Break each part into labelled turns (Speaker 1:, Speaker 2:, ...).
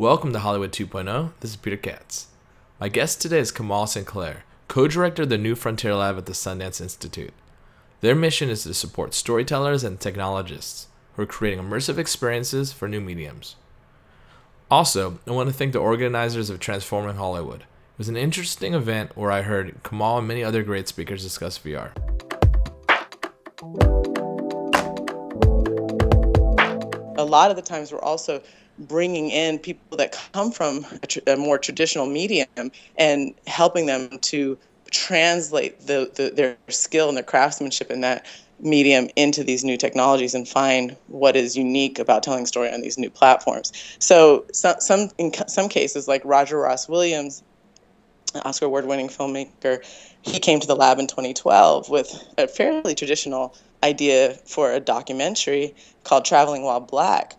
Speaker 1: Welcome to Hollywood 2.0. This is Peter Katz. My guest today is Kamal Sinclair, co director of the New Frontier Lab at the Sundance Institute. Their mission is to support storytellers and technologists who are creating immersive experiences for new mediums. Also, I want to thank the organizers of Transforming Hollywood. It was an interesting event where I heard Kamal and many other great speakers discuss VR.
Speaker 2: Lot of the times we're also bringing in people that come from a, tr- a more traditional medium and helping them to translate the, the, their skill and their craftsmanship in that medium into these new technologies and find what is unique about telling story on these new platforms. So some, some in some cases, like Roger Ross Williams, Oscar award-winning filmmaker, he came to the lab in 2012 with a fairly traditional idea for a documentary called Traveling While Black.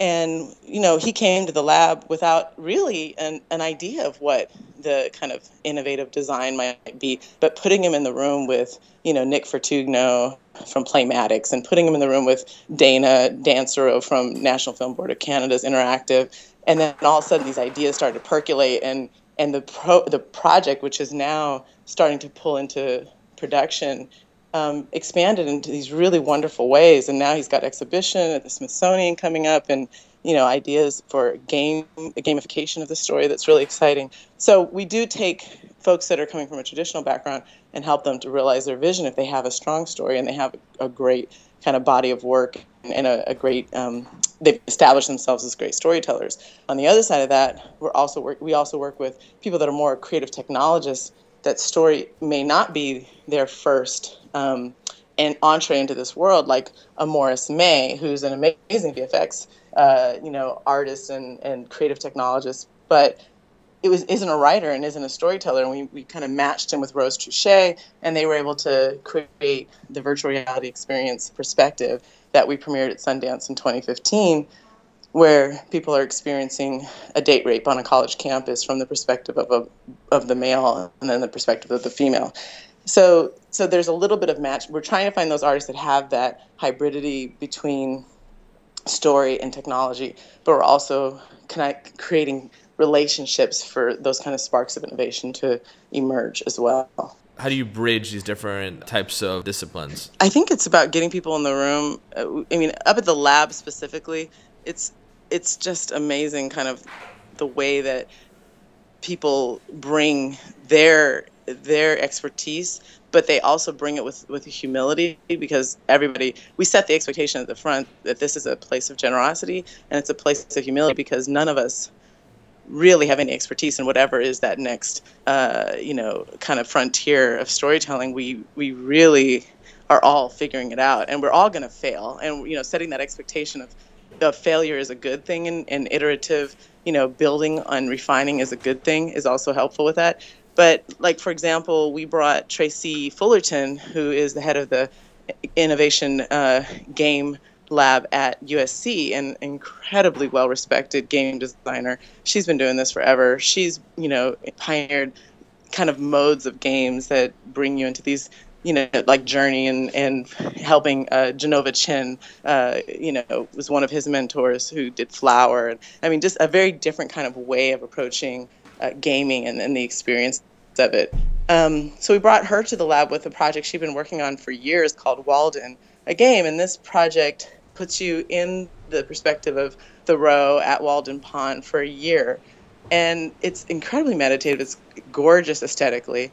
Speaker 2: And you know, he came to the lab without really an, an idea of what the kind of innovative design might be, but putting him in the room with, you know, Nick Fortugno from Playmatics and putting him in the room with Dana Dansereau from National Film Board of Canada's Interactive. And then all of a sudden these ideas started to percolate and and the pro, the project, which is now starting to pull into production, um, expanded into these really wonderful ways. And now he's got exhibition at the Smithsonian coming up, and you know ideas for game gamification of the story that's really exciting. So we do take folks that are coming from a traditional background and help them to realize their vision if they have a strong story and they have a, great kind of body of work and a, a great um, they've established themselves as great storytellers. On the other side of that, we're also work, we also work with people that are more creative technologists. That story may not be their first um, and entree into this world, like a Morris May, who's an amazing VFX, uh, you know, artist and, and creative technologist, but it was isn't a writer and isn't a storyteller. And we, we kind of matched him with Rose Troche, and they were able to create the virtual reality experience perspective that we premiered at Sundance in 2015, where people are experiencing a date rape on a college campus from the perspective of a, of the male and then the perspective of the female. So so there's a little bit of match. We're trying to find those artists that have that hybridity between story and technology, but we're also connect, creating relationships for those kind of sparks of innovation to emerge as well.
Speaker 1: How do you bridge these different types of disciplines?
Speaker 2: I think it's about getting people in the room. Uh, I mean, up at the lab specifically, it's it's just amazing kind of the way that people bring their their expertise but they also bring it with with humility because everybody we set the expectation at the front that this is a place of generosity and it's a place of humility because none of us really have any expertise in whatever is that next uh, you know kind of frontier of storytelling. We we really are all figuring it out and we're all going to fail. And you know setting that expectation of the failure is a good thing and, and iterative you know building and refining is a good thing is also helpful with that but like for example we brought tracy fullerton who is the head of the innovation uh, game lab at USC, an incredibly well respected game designer. She's been doing this forever. She's, you know, pioneered kind of modes of games that bring you into these you know, like Journey and and helping uh, Jenova Chen, uh, you know, was one of his mentors who did Flower. And I mean, just a very different kind of way of approaching uh, gaming and, and the experience of it. Um, so we brought her to the lab with a project she'd been working on for years called Walden, a game. And this project puts you in the perspective of Thoreau at Walden Pond for a year. And it's incredibly meditative. It's gorgeous aesthetically.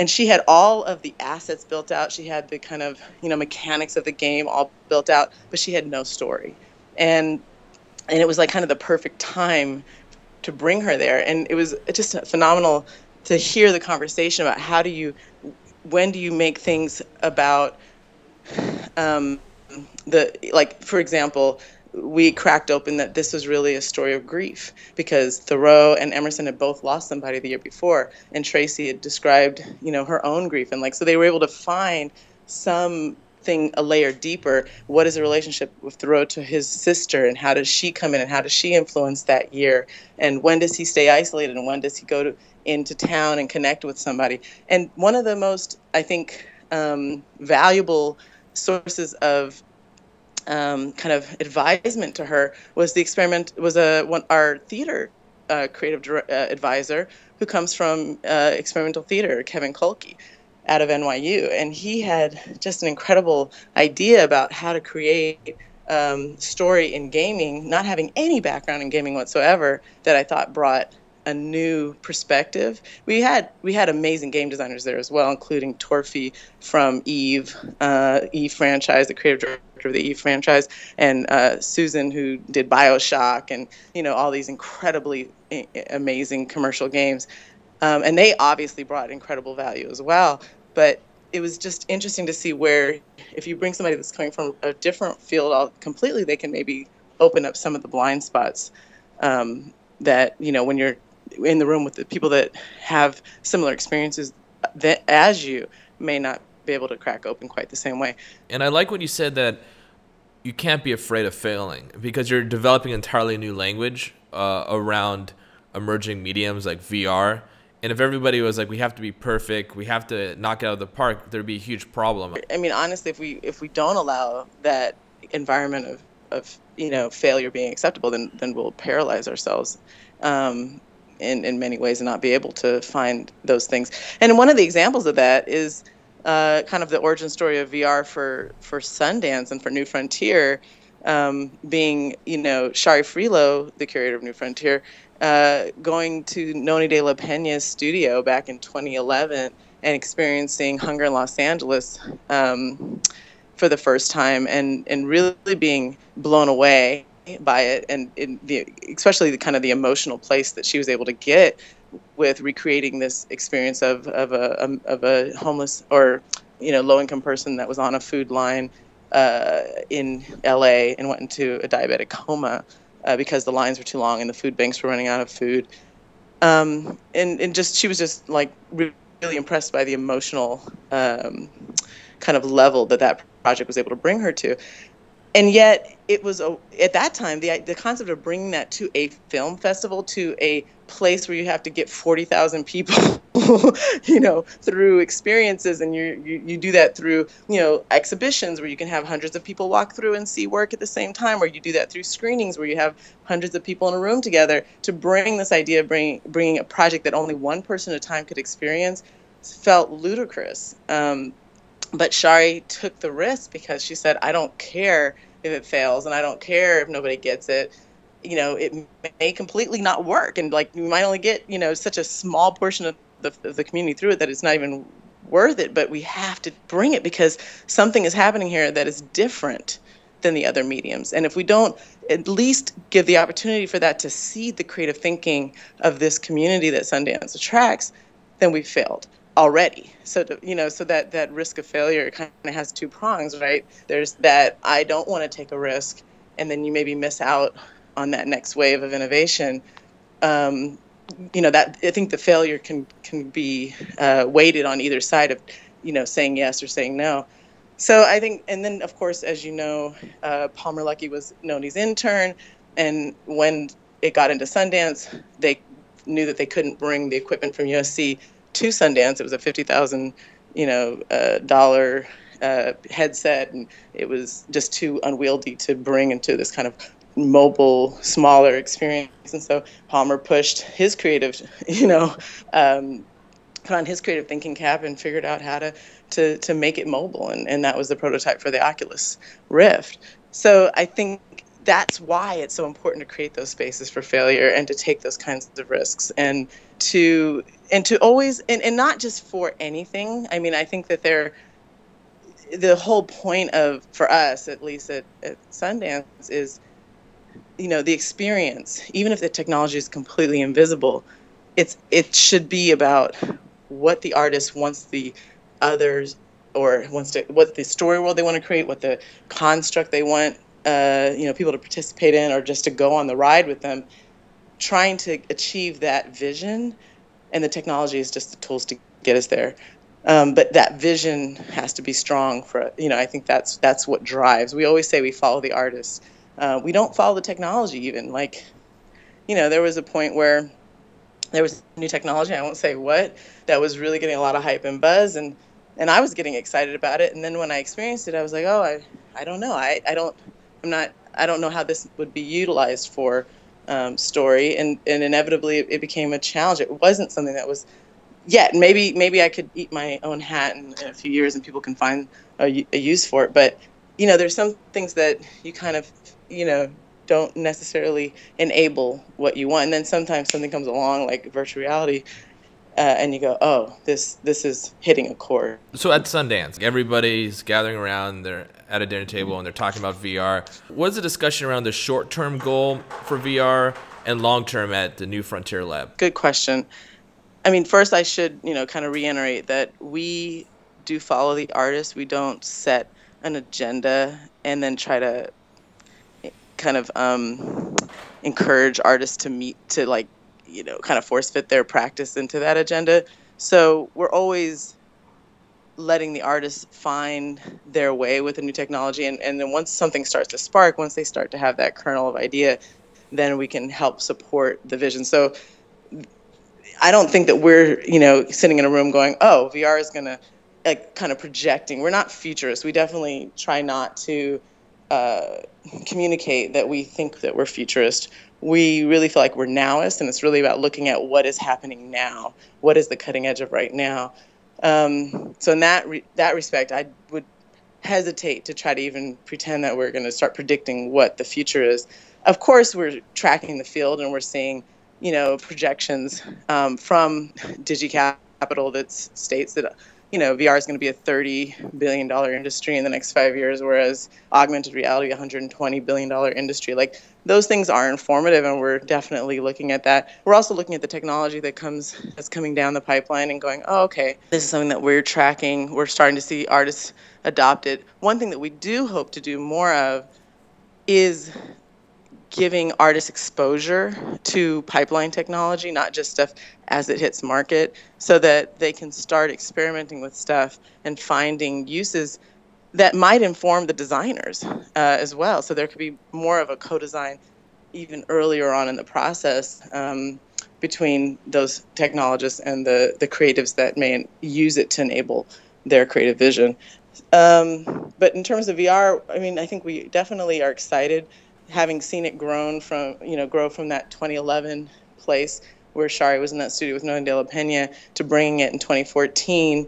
Speaker 2: And she had all of the assets built out. She had the kind of, you know, mechanics of the game all built out, but she had no story. And and it was like kind of the perfect time to bring her there. And it was just phenomenal to hear the conversation about how do you when do you make things about um, the like for example we cracked open that this was really a story of grief because Thoreau and Emerson had both lost somebody the year before, and Tracy had described, you know, her own grief, and like so they were able to find something a layer deeper. What is the relationship with Thoreau to his sister, and how does she come in, and how does she influence that year, and when does he stay isolated, and when does he go to into town and connect with somebody? And one of the most, I think, um, valuable sources of um, kind of advisement to her was the experiment was a one our theater uh, creative uh, advisor who comes from uh, experimental theater, Kevin Kuhlke, out of NYU, and he had just an incredible idea about how to create um, story in gaming, not having any background in gaming whatsoever, that I thought brought a new perspective. We had we had amazing game designers there as well, including Torfi from Eve, uh, Eve franchise, the creative director of the Eve franchise, and uh, Susan who did Bioshock, and you know all these incredibly amazing commercial games. Um, and they obviously brought incredible value as well. But it was just interesting to see where if you bring somebody that's coming from a different field all completely, they can maybe open up some of the blind spots um, that you know when you're in the room with the people that have similar experiences that as you may not be able to crack open quite the same way.
Speaker 1: And I like what you said that you can't be afraid of failing because you're developing entirely new language uh, around emerging mediums like VR. And if everybody was like, we have to be perfect, we have to knock it out of the park, there'd be a huge problem.
Speaker 2: I mean, honestly, if we if we don't allow that environment of, of you know failure being acceptable, then then we'll paralyze ourselves. Um, in, in many ways and not be able to find those things. And one of the examples of that is uh, kind of the origin story of VR for, for Sundance and for New Frontier, um, being, you know, Shari Frilot, the curator of New Frontier, uh, going to Nonny de la Pena's studio back in 2011 and experiencing Hunger in Los Angeles um, for the first time and, and really being blown away by it and the especially the kind of the emotional place that she was able to get with recreating this experience of, of a um, of a homeless or you know low income person that was on a food line uh, in LA and went into a diabetic coma uh, because the lines were too long and the food banks were running out of food. Um, and and just she was just like really impressed by the emotional um, kind of level that that project was able to bring her to and yet it was a, at that time the the concept of bringing that to a film festival to a place where you have to get 40,000 people you know through experiences and you, you you do that through you know exhibitions where you can have hundreds of people walk through and see work at the same time or you do that through screenings where you have hundreds of people in a room together to bring this idea of bringing bringing a project that only one person at a time could experience felt ludicrous. Um, but Shari took the risk because she said, I don't care if it fails and I don't care if nobody gets it. You know, it may completely not work. And like, we might only get, you know, such a small portion of the, of the community through it that it's not even worth it. But we have to bring it because something is happening here that is different than the other mediums. And if we don't at least give the opportunity for that to seed the creative thinking of this community that Sundance attracts, then we've failed already. So to, you know, so that that risk of failure kind of has two prongs, right? There's that I don't want to take a risk, and then you maybe miss out on that next wave of innovation. Um, you know that I think the failure can can be uh, weighted on either side of, you know, saying yes or saying no. So I think, and then of course, as you know, uh, Palmer Luckey was Nonny's intern, and when it got into Sundance, they knew that they couldn't bring the equipment from USC to Sundance. It was a fifty thousand, you know, uh, dollar uh, headset, and it was just too unwieldy to bring into this kind of mobile, smaller experience. And so Palmer pushed his creative, you know, um, put on his creative thinking cap and figured out how to to to make it mobile, and and that was the prototype for the Oculus Rift. So I think that's why it's so important to create those spaces for failure and to take those kinds of risks and to and to always and, and not just for anything. I mean i think that they're the whole point of for us at least at, at sundance is you know the experience. Even if the technology is completely invisible it's it should be about what the artist wants the others or wants to what the story world they want to create what the construct they want uh, you know people to participate in or just to go on the ride with them. Trying to achieve that vision and the technology is just the tools to get us there. Um, but that vision has to be strong for you know i think that's that's what drives. We always say we follow the artist uh, we don't follow the technology even. Like you know there was a point where there was new technology i won't say what that was really getting a lot of hype and buzz and and i was getting excited about it. And then when i experienced it i was like oh i, I don't know. I, I don't I'm not. I don't know how this would be utilized for um, story, and and inevitably it, became a challenge. It wasn't something that was yet. Maybe maybe I could eat my own hat in, in a few years, and people can find a, a use for it. But you know, there's some things that you kind of you know don't necessarily enable what you want. And then sometimes something comes along like virtual reality uh, and you go, oh, this this is hitting a chord.
Speaker 1: So at Sundance, everybody's gathering around. They're at a dinner table and they're talking about VR. What's the discussion around the short-term goal for VR and long-term at the New Frontier Lab?
Speaker 2: Good question. I mean, first I should you know kind of reiterate that we do follow the artist. We don't set an agenda and then try to kind of um, encourage artists to meet to like you know kind of force fit their practice into that agenda. So we're always letting the artists find their way with a new technology. And, and then once something starts to spark once they start to have that kernel of idea then we can help support the vision. So i don't think that we're you know sitting in a room going oh vr is going to like kind of projecting. We're not futurists. We definitely try not to communicate that we think that we're futurist. We really feel like we're nowist, and it's really about looking at what is happening now. What is the cutting edge of right now? Um, so in that re- that respect, I would hesitate to try to even pretend that we're going to start predicting what the future is. Of course, we're tracking the field, and we're seeing, you know, projections um, from DigiCapital that states that you know, VR is going to be a $30 billion industry in the next five years, whereas augmented reality, $120 billion industry. Like those things are informative, and we're definitely looking at that. We're also looking at the technology that comes that's coming down the pipeline and going, oh, okay, this is something that we're tracking. We're starting to see artists adopt it. One thing that we do hope to do more of is giving artists exposure to pipeline technology, not just stuff as it hits market, so that they can start experimenting with stuff and finding uses that might inform the designers uh, as well. So there could be more of a co-design even earlier on in the process um, between those technologists and the the creatives that may use it to enable their creative vision. Um, but in terms of VR, I mean, I think we definitely are excited having seen it grown from you know grow from that 2011 place where Shari was in that studio with Nonny De La Pena to bringing it in 2014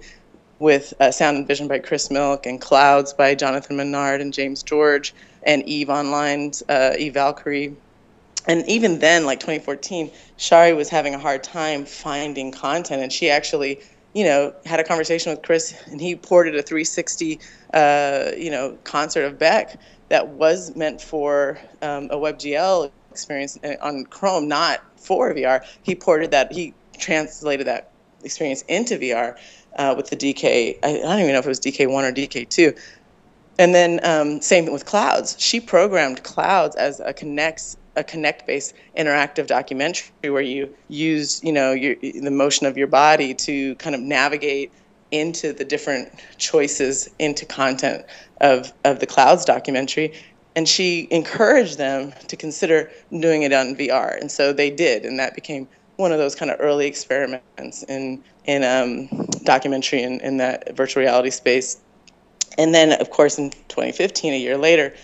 Speaker 2: with uh, Sound and Vision by Chris Milk and Clouds by Jonathan Minard and James George and Eve Online's uh, Eve Valkyrie. And even then, like 2014, Shari was having a hard time finding content, and she actually, you know, had a conversation with Chris, and he ported a 360, uh, you know, concert of Beck that was meant for um, a WebGL experience uh, on Chrome, not for VR. He ported that, he translated that experience into VR uh, with the DK. I, I, don't even know if it was DK1 or DK2. And then um, same with Clouds. She programmed Clouds as a connects a Kinect-based interactive documentary where you use you know your, the motion of your body to kind of navigate into the different choices into content of, of the clouds documentary and she encouraged them to consider doing it on VR, and so they did, and that became one of those kind of early experiments in in um, documentary in, in that virtual reality space. And then, of course, in 2015, a year later,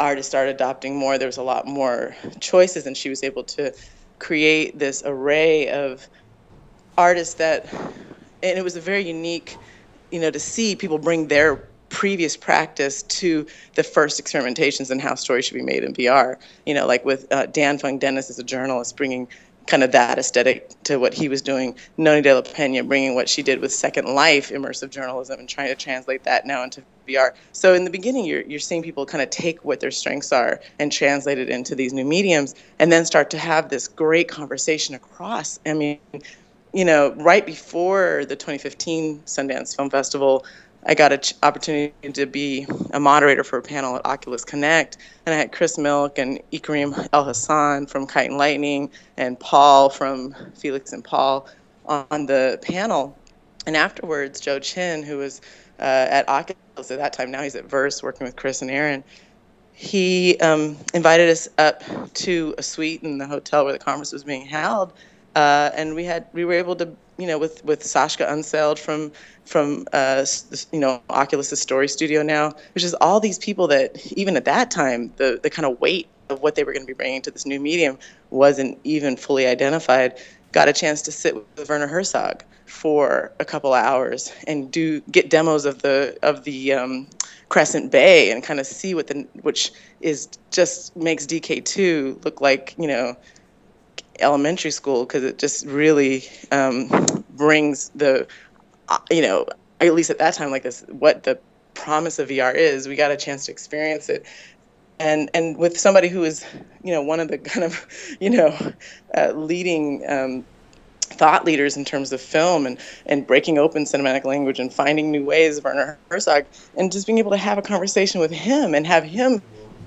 Speaker 2: artists started adopting more. There was a lot more choices, and she was able to create this array of artists that and it was a very unique, you know, to see people bring their previous practice to the first experimentations in how stories should be made in VR. You know, like with uh, Danfung Dennis as a journalist bringing kind of that aesthetic to what he was doing. Nonny De La Pena bringing what she did with Second Life immersive journalism and trying to translate that now into VR. So in the beginning, you're you're seeing people kind of take what their strengths are and translate it into these new mediums, and then start to have this great conversation across. I mean you know, right before the 2015 Sundance Film Festival, I got an ch- opportunity to be a moderator for a panel at Oculus Connect, and I had Chris Milk and Ikrima Elhassan from Kite and Lightning and Paul from Felix and Paul on the panel. And afterwards, Joe Chin, who was uh, at Oculus at that time, now he's at Verse working with Chris and Aaron, he um, invited us up to a suite in the hotel where the conference was being held uh, and we had we were able to you know, with with Sascha Unseld from from uh, you know Oculus's Story Studio now, which is all these people that even at that time the the kind of weight of what they were going to be bringing to this new medium wasn't even fully identified. Got a chance to sit with Werner Herzog for a couple of hours and do get demos of the of the um, Crescent Bay and kind of see what the which is just makes DK2 look like you know elementary school because it just really um, brings the uh, you know at least at that time like this what the promise of VR is. We got a chance to experience it. And, and with somebody who is, you know, one of the kind of, you know, uh, leading um, thought leaders in terms of film and, and breaking open cinematic language and finding new ways, Werner Herzog, and just being able to have a conversation with him and have him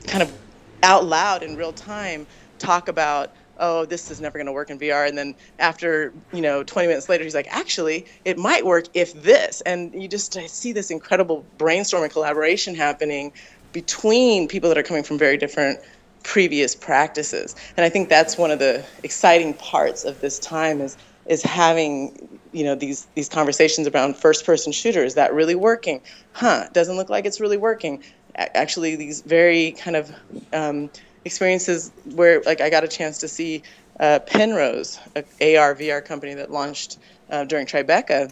Speaker 2: kind of out loud in real time talk about oh this is never going to work in vr and then after you know 20 minutes later he's like actually it might work if this. And you just see this incredible brainstorming collaboration happening between people that are coming from very different previous practices. And i think that's one of the exciting parts of this time is is having you know these these conversations around first person shooter. Is that really working? Huh doesn't look like it's really working. Actually these very kind of um, experiences where like i got a chance to see uh, penrose a ar vr company that launched uh, during tribeca.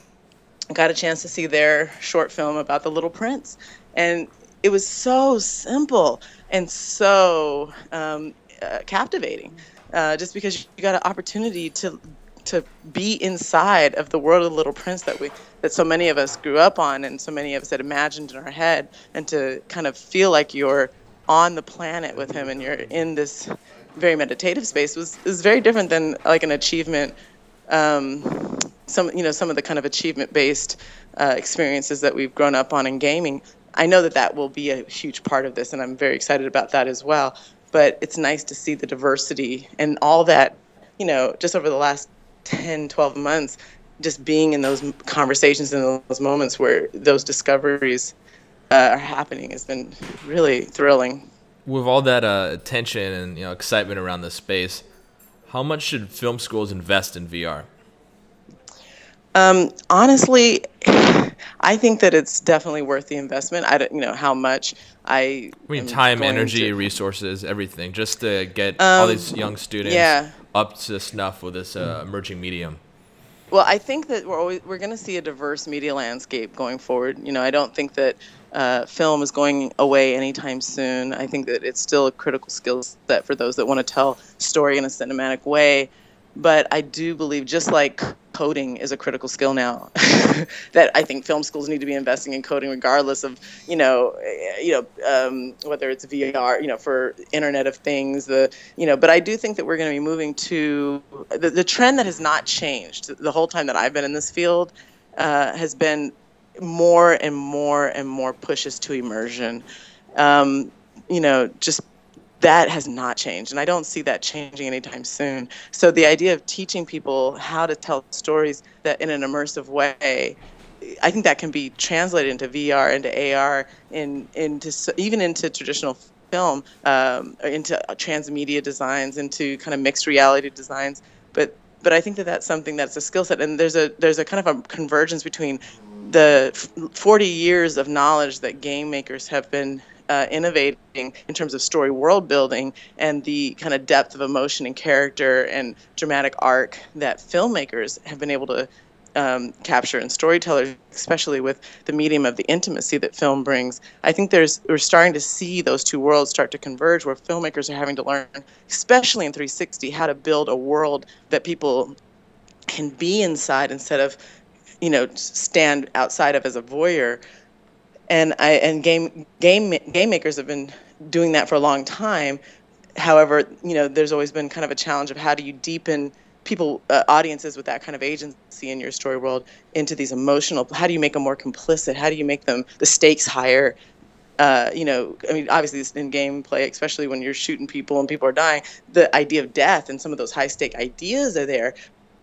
Speaker 2: Got a chance to see their short film about the little prince. And it was so simple and so um, uh, captivating uh, just because you got an opportunity to to be inside of the world of the little prince that we that so many of us grew up on and so many of us had imagined in our head and to kind of feel like you're on the planet with him and you're in this very meditative space was is very different than like an achievement um, some you know some of the kind of achievement based uh, experiences that we've grown up on in gaming. I know that that will be a huge part of this and i'm very excited about that as well but it's nice to see the diversity and all that you know just over the last 10, 12 months, just being in those conversations and those moments where those discoveries uh, are happening has been really thrilling.
Speaker 1: With all that uh, attention and you know excitement around this space, how much should film schools invest in VR?
Speaker 2: Um, honestly, I think that it's definitely worth the investment. I don't, you know, how much I.
Speaker 1: I mean, time, energy, to, resources, everything, just to get
Speaker 2: um,
Speaker 1: all these young students
Speaker 2: yeah.
Speaker 1: up to snuff with this uh, emerging medium.
Speaker 2: Well, I think that we're always we're going to see a diverse media landscape going forward. You know, I don't think that uh, film is going away anytime soon. I think that it's still a critical skill set for those that want to tell story in a cinematic way but I do believe just like coding is a critical skill now that I think film schools need to be investing in coding regardless of you know eh, you know um, whether it's VR you know for Internet of Things the you know but I do think that we're going to be moving to the, the trend that has not changed the whole time that I've been in this field uh, has been more and more and more pushes to immersion. Um, you know just that has not changed and i don't see that changing anytime soon. So the idea of teaching people how to tell stories that in an immersive way i think that can be translated into vr into ar in into even into traditional film um, into transmedia designs into kind of mixed reality designs. But but i think that that's something that's a skill set and there's a there's a kind of a convergence between the 40 years of knowledge that game makers have been uh, innovating in terms of story world building and the kind of depth of emotion and character and dramatic arc that filmmakers have been able to um, capture and storytellers, especially with the medium of the intimacy that film brings. I think there's we're starting to see those two worlds start to converge, where filmmakers are having to learn, especially in 360, how to build a world that people can be inside instead of, you know, stand outside of as a voyeur and I and game game game makers have been doing that for a long time. However, you know, there's always been kind of a challenge of how do you deepen people uh, audiences with that kind of agency in your story world into these emotional how do you make them more complicit? How do you make them the stakes higher? Uh, you know, I mean, obviously, in gameplay, especially when you're shooting people and people are dying, the idea of death and some of those high stake ideas are there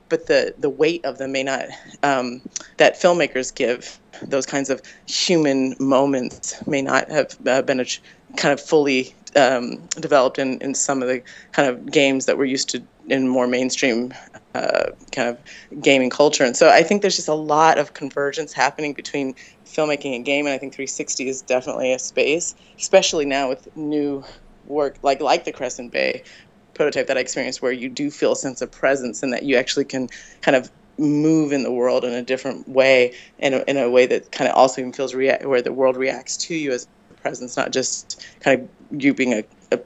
Speaker 2: but the the weight of them may not um, that filmmakers give those kinds of human moments may not have uh, been a, kind of fully um, developed in, in some of the kind of games that we're used to in more mainstream uh, kind of gaming culture. And so I think there's just a lot of convergence happening between filmmaking and game. And I think 360 is definitely a space, especially now with new work like like the Crescent Bay prototype that I experienced, where you do feel a sense of presence and that you actually can kind of move in the world in a different way, and in a way that kind of also even feels rea- where the world reacts to you as a presence, not just kind of you being a, a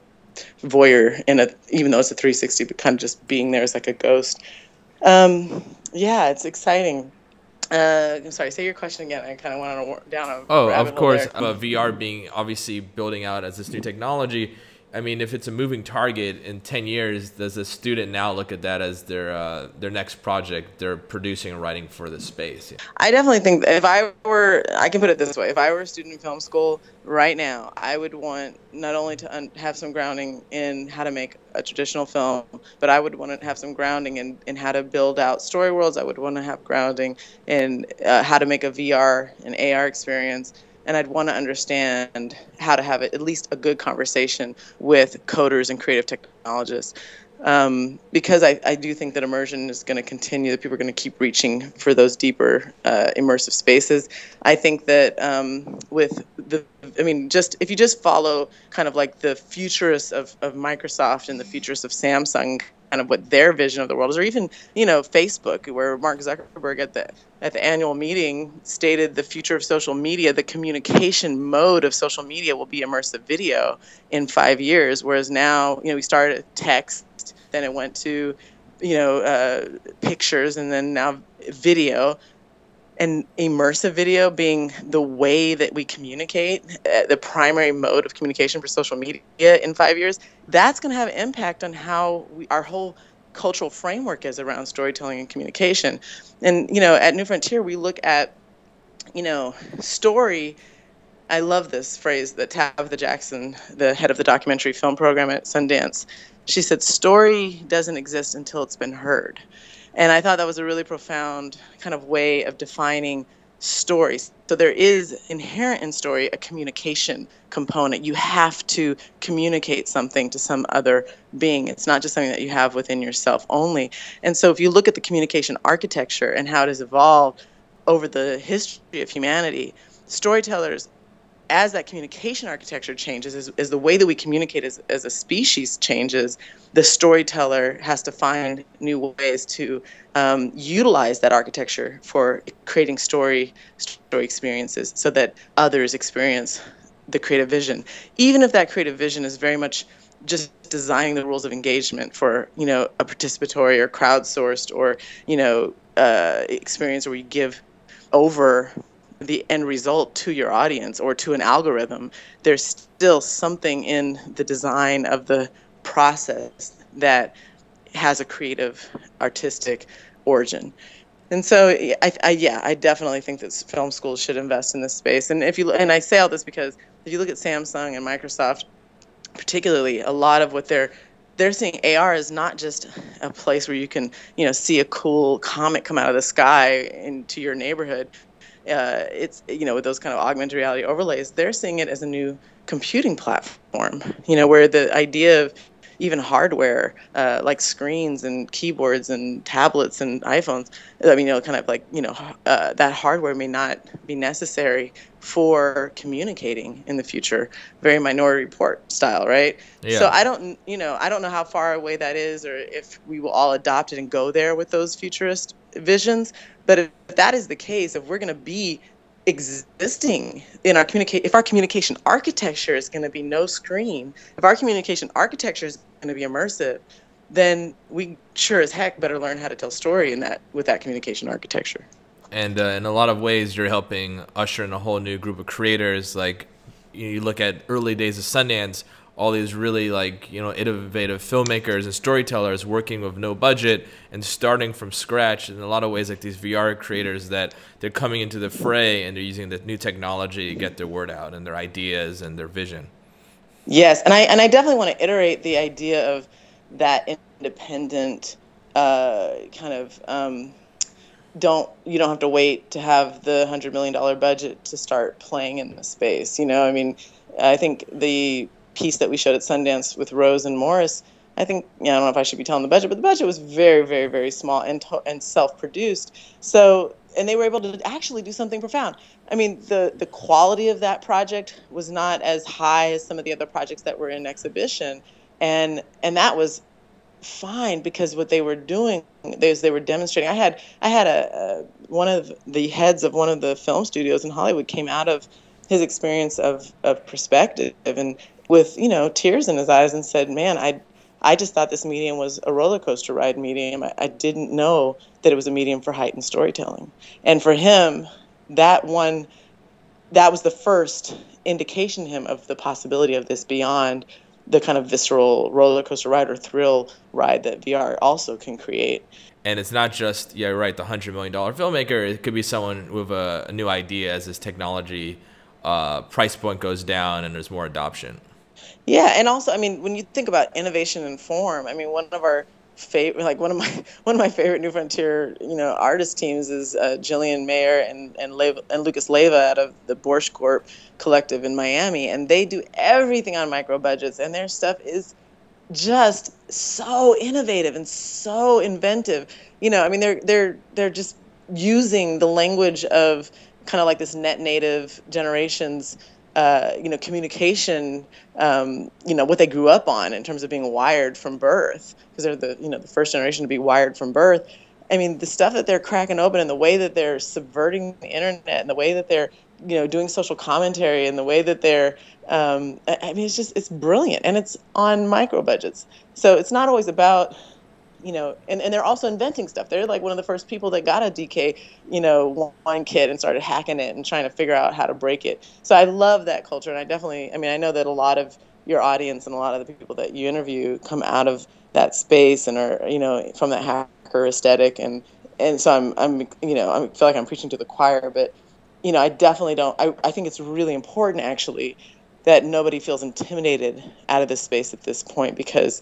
Speaker 2: voyeur in a even though it's a 360, but kind of just being there as like a ghost. Um, yeah, it's exciting. Uh, I'm sorry. Say your question again. I kind of went on a, down a.
Speaker 1: Oh, of course. Uh, VR being obviously building out as this new technology. I mean, if it's a moving target in ten years, does a student now look at that as their uh, their next project they're producing and writing for the space?
Speaker 2: I definitely think if I were, I can put it this way: if I were a student in film school right now, I would want not only to un- have some grounding in how to make a traditional film, but I would want to have some grounding in, in how to build out story worlds. I would want to have grounding in uh, how to make a VR and AR experience and I'd want to understand how to have at least a good conversation with coders and creative technologists. Um, because I, I do think that immersion is going to continue, that people are going to keep reaching for those deeper uh, immersive spaces. I think that um, with the, I mean, just if you just follow kind of like the futurists of, of Microsoft and the futurists of Samsung kind of what their vision of the world is, or even you know Facebook, where Mark Zuckerberg at the at the annual meeting stated the future of social media, the communication mode of social media will be immersive video in five years, whereas now you know we started text, then it went to you know uh, pictures, and then now video and immersive video being the way that we communicate, uh, the primary mode of communication for social media in five years, that's going to have impact on how we, our whole cultural framework is around storytelling and communication. And, you know, at New Frontier, we look at, you know, story. I love this phrase that Tabitha Jackson, the head of the documentary film program at Sundance, she said, story doesn't exist until it's been heard. And I thought that was a really profound kind of way of defining stories. So there is inherent in story a communication component. You have to communicate something to some other being. It's not just something that you have within yourself only. And so if you look at the communication architecture and how it has evolved over the history of humanity, storytellers as that communication architecture changes, as, as the way that we communicate as, as a species changes, the storyteller has to find new ways to um, utilize that architecture for creating story story experiences, so that others experience the creative vision, even if that creative vision is very much just designing the rules of engagement for you know a participatory or crowdsourced or you know uh, experience where you give over the end result to your audience or to an algorithm, there's still something in the design of the process that has a creative, artistic origin. And so, I, I, yeah, I definitely think that film schools should invest in this space. And if you and I say all this because if you look at Samsung and Microsoft, particularly, a lot of what they're they're seeing AR is not just a place where you can, you know, see a cool comet come out of the sky into your neighborhood uh, it's you know with those kind of augmented reality overlays, they're seeing it as a new computing platform. You know where the idea of even hardware uh, like screens and keyboards and tablets and iPhones. I mean, you know, kind of like you know uh, that hardware may not be necessary for communicating in the future. Very Minority Report style, right? Yeah. So I don't, you know, I don't know how far away that is, or if we will all adopt it and go there with those futurist visions. But if that is the case, if we're going to be existing in our communicate if our communication architecture is going to be no screen if our communication architecture is going to be immersive then we sure as heck better learn how to tell story in that with that communication architecture.
Speaker 1: And uh, in a lot of ways you're helping usher in a whole new group of creators. Like you look at early days of sundance all these really like you know innovative filmmakers and storytellers working with no budget and starting from scratch in a lot of ways like these VR creators that they're coming into the fray and they're using the new technology to get their word out and their ideas and their vision.
Speaker 2: Yes, and I and I definitely want to iterate the idea of that independent uh, kind of um, don't you don't have to wait to have the hundred million dollar budget to start playing in the space. You know, I mean, I think the piece that we showed at Sundance with Rose and Morris I think I don't know if I should be telling the budget, but the budget was very, very, very small and to- and self-produced. So and they were able to actually do something profound. I mean, the the quality of that project was not as high as some of the other projects that were in exhibition, and and that was fine because what they were doing is they were demonstrating. I had I had a, a one of the heads of one of the film studios in Hollywood came out of his experience of of perspective and with you know tears in his eyes and said, "Man, I I just thought this medium was a roller coaster ride medium. I, I didn't know that it was a medium for heightened storytelling. And for him, that one, that was the first indication to him of the possibility of this beyond the kind of visceral roller coaster ride or thrill ride that VR also can create.
Speaker 1: And it's not just yeah, right, the hundred million dollar filmmaker. It could be someone with a, a new idea as this technology uh, price point goes down and there's more adoption.
Speaker 2: Yeah, and also, I mean, when you think about innovation and form, I mean, one of our favorite, like one of my one of my favorite New Frontier, you know, artist teams is uh, Jillian Mayer and and, and Lucas Leyva out of the Borscht Corp collective in Miami, and they do everything on micro budgets, and their stuff is just so innovative and so inventive. You know, I mean, they're they're they're just using the language of kind of like this net native generations uh, you know, communication, um, you know, what they grew up on in terms of being wired from birth, because they're the, you know, the first generation to be wired from birth. I mean, the stuff that they're cracking open and the way that they're subverting the internet and the way that they're, you know, doing social commentary and the way that they're, um, I mean, it's just, it's brilliant and it's on micro budgets. So it's not always about, you know, and, and they're also inventing stuff. They're like one of the first people that got a DK, you know, wine kit and started hacking it and trying to figure out how to break it. So I love that culture. And I definitely, I mean, I know that a lot of your audience and a lot of the people that you interview come out of that space and are, you know, from that hacker aesthetic. And, and so I'm, I'm, you know, I feel like I'm preaching to the choir, but, you know, I definitely don't, I, I think it's really important actually that nobody feels intimidated out of this space at this point because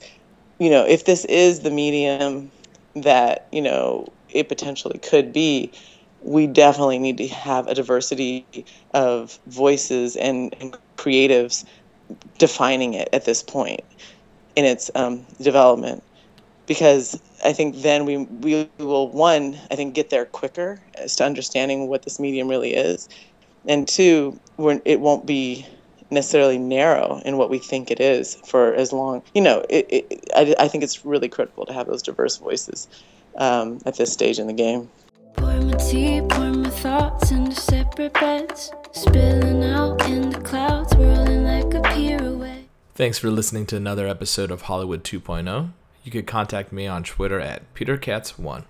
Speaker 2: you know, if this is the medium that, you know, it potentially could be, we definitely need to have a diversity of voices and, and creatives defining it at this point in its um, development. Because I think then we, we will, one, I think get there quicker as to understanding what this medium really is. And two, it won't be necessarily narrow in what we think it is for as long. You know, it, it, I, I think it's really critical to have those diverse voices um, at this stage in the game. Pour my tea, pour my thoughts into separate beds, spilling out in the clouds, whirling like a pirouette. Thanks for listening to another episode of Hollywood 2.0. You could contact me on Twitter at PeterCats1.